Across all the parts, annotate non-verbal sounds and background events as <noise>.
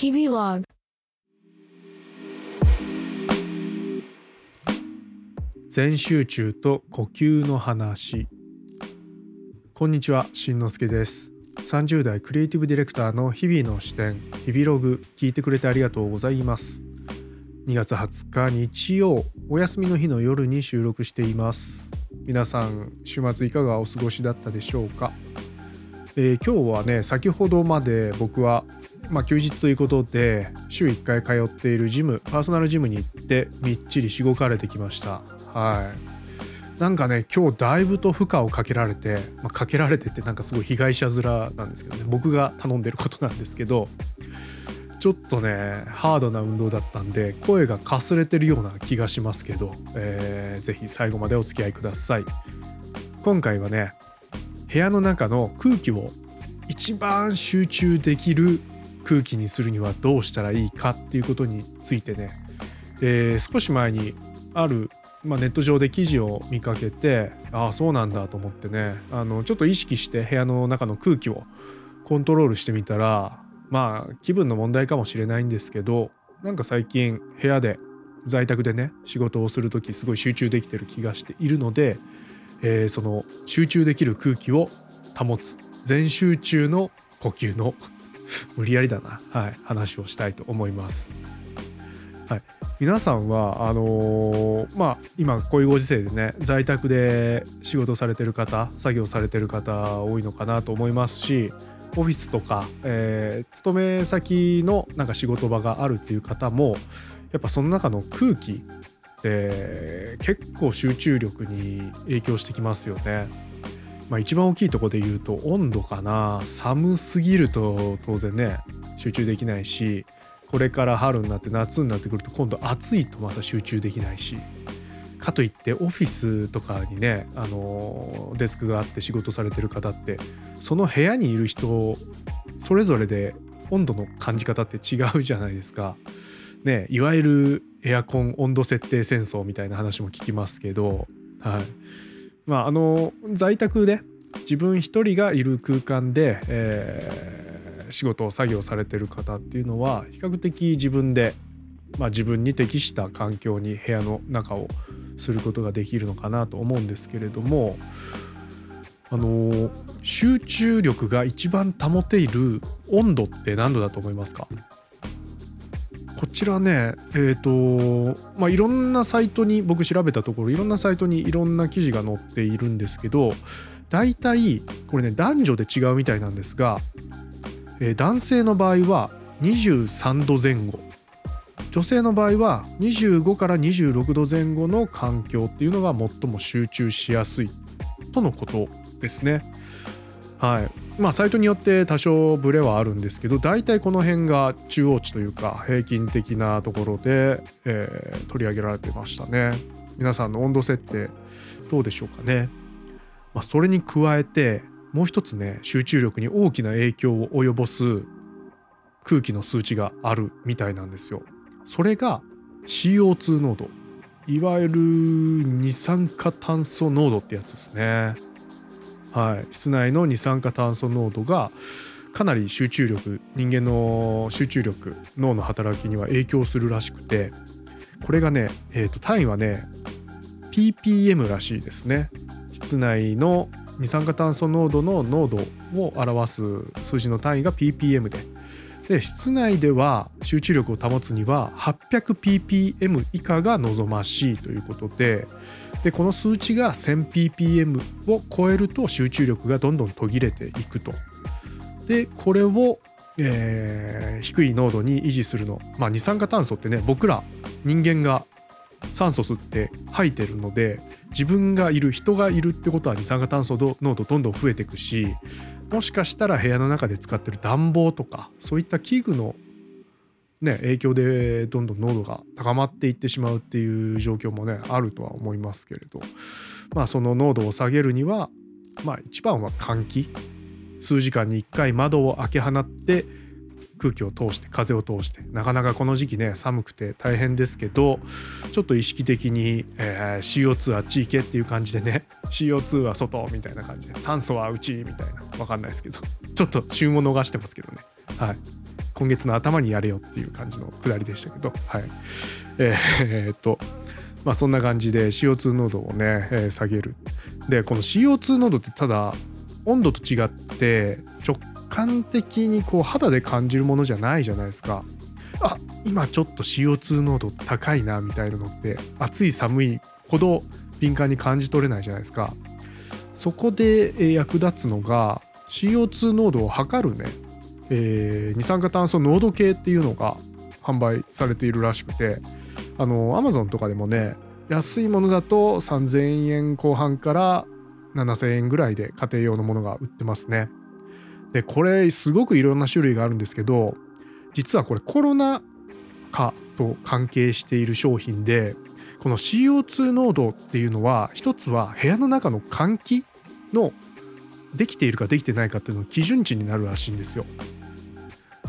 日々ログ全集中と呼吸の話。こんにちはしんのすけです。30代クリエイティブディレクターの日々の視点日々ログ聞いてくれてありがとうございます。2月20日日曜お休みの日の夜に収録しています。皆さん週末いかがお過ごしだったでしょうか、えー今日はね先ほどまで僕はまあ、休日ということで週1回通っているジムパーソナルジムに行ってみっちりしごかれてきました。はい。なんかね今日だいぶと負荷をかけられて、まあ、かけられてってなんかすごい被害者面なんですけどね。僕が頼んでることなんですけどちょっとねハードな運動だったんで声がかすれてるような気がしますけど、えー、ぜひ最後までお付き合いください。今回はね部屋の中の空気を一番集中できる空気にするにはどうしたらいいかっていうことについてね、えー少し前にある、まあ、ネット上で記事を見かけてああそうなんだと思ってね。あのちょっと意識して部屋の中の空気をコントロールしてみたらまあ気分の問題かもしれないんですけどなんか最近部屋で在宅でね仕事をする時すごい集中できてる気がしているので、えーその集中できる空気を保つ。全集中の呼吸の <laughs> 無理やりだな、はい、話をしたいと思います。はい、皆さんはあのーまあ今こういうご時世でね在宅で仕事されてる方作業されてる方多いのかなと思いますしオフィスとか、えー勤め先のなんか仕事場があるっていう方もやっぱその中の空気って結構集中力に影響してきますよね。まあ、一番大きいところで言うと温度かな。寒すぎると当然ね集中できないしこれから春になって夏になってくると今度暑いとまた集中できないし。かといってオフィスとかにねあのデスクがあって仕事されてる方ってその部屋にいる人それぞれで温度の感じ方って違うじゃないですか。ねいわゆるエアコン温度設定戦争みたいな話も聞きますけど、はい、まああの在宅で自分一人がいる空間で、えー仕事を作業されてる方っていうのは比較的自分で、まあ、自分に適した環境に部屋の中をすることができるのかなと思うんですけれどもあの集中力が一番保ている温度って何度だと思いますか？こちらねえっ、とまあいろんなサイトに僕調べたところいろんなサイトにいろんな記事が載っているんですけど大体これね男女で違うみたいなんですが、えー男性の場合は23度前後。女性の場合は25から26度前後の環境っていうのが最も集中しやすいとのことですね。はい。まあ、サイトによって多少ブレはあるんですけど大体この辺が中央値というか平均的なところで、えー取り上げられてましたね。皆さんの温度設定どうでしょうかね、まあ、それに加えてもう一つね集中力に大きな影響を及ぼす空気の数値があるみたいなんですよ。それが CO2 濃度。いわゆる二酸化炭素濃度ってやつですね。はい、室内の二酸化炭素濃度がかなり集中力人間の集中力脳の働きには影響するらしくてこれがね、えーと単位はね ppm らしいですね。室内の二酸化炭素濃度の濃度を表す数字の単位が ppm で。で室内では集中力を保つには 800ppm 以下が望ましいということで。でこの数値が 1000ppm を超えると集中力がどんどん途切れていくと。でこれを、えー低い濃度に維持するの、まあ、二酸化炭素ってね僕ら人間が酸素吸って吐いてるので自分がいる人がいるってことは二酸化炭素濃度どんどん増えていくしもしかしたら部屋の中で使ってる暖房とかそういった器具のね、影響でどんどん濃度が高まっていってしまうっていう状況もねあるとは思いますけれど。まあその濃度を下げるにはまあ一番は換気。数時間に1回窓を開け放って空気を通して風を通して。なかなかこの時期ね寒くて大変ですけどちょっと意識的に、えー CO2 は地域っていう感じでね CO2 は外みたいな感じで酸素は内みたいな。わかんないですけど。ちょっと旬を逃してますけどね。はい。今月の頭にやれよっていう感じのくだりでしたけど。はい。えー、っとまあそんな感じで CO2 濃度をね、えー、下げる。でこの CO2 濃度ってただ温度と違って直感的にこう肌で感じるものじゃないじゃないですか。あ今ちょっと CO2 濃度高いなみたいなのって暑い寒いほど敏感に感じ取れないじゃないですか。そこで役立つのが CO2 濃度を測るね、えー、二酸化炭素濃度計っていうのが販売されているらしくて。あの Amazon とかでもね安いものだと3000円後半から7000円ぐらいで家庭用のものが売ってますね。でこれすごくいろんな種類があるんですけど実はこれコロナ禍と関係している商品でこの CO2 濃度っていうのは一つは部屋の中の換気のできているかできてないかっていうの基準値になるらしいんですよ。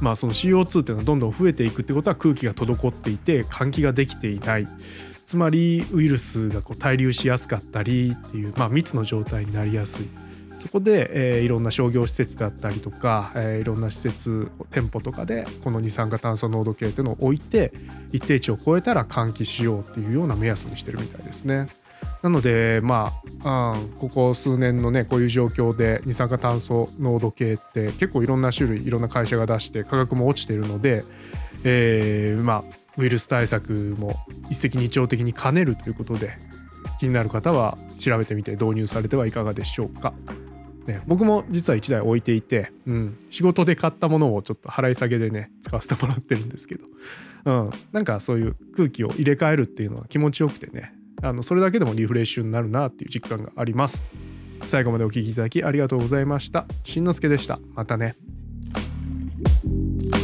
まあその CO2 っていうのはどんどん増えていくってことは空気が滞っていて換気ができていないつまりウイルスがこう滞留しやすかったりっていう、まあ、密の状態になりやすいそこで、えー、いろんな商業施設だったりとか、えー、いろんな施設店舗とかでこの二酸化炭素濃度計っていうのを置いて一定値を超えたら換気しようっていうような目安にしてるみたいですね。なのでまあ、うん、ここ数年のねこういう状況で二酸化炭素濃度計って結構いろんな種類いろんな会社が出して価格も落ちてるので、えー、まあウイルス対策も一石二鳥的に兼ねるということで気になる方は調べてみて導入されてはいかがでしょうか。ね、僕も実は1台置いていて、うん、仕事で買ったものをちょっと払い下げでね使わせてもらってるんですけど、うん、なんかそういう空気を入れ替えるっていうのは気持ちよくてね。あのそれだけでもリフレッシュになるなっていう実感があります。最後までお聴きいただきありがとうございました。しんのすけでした。またね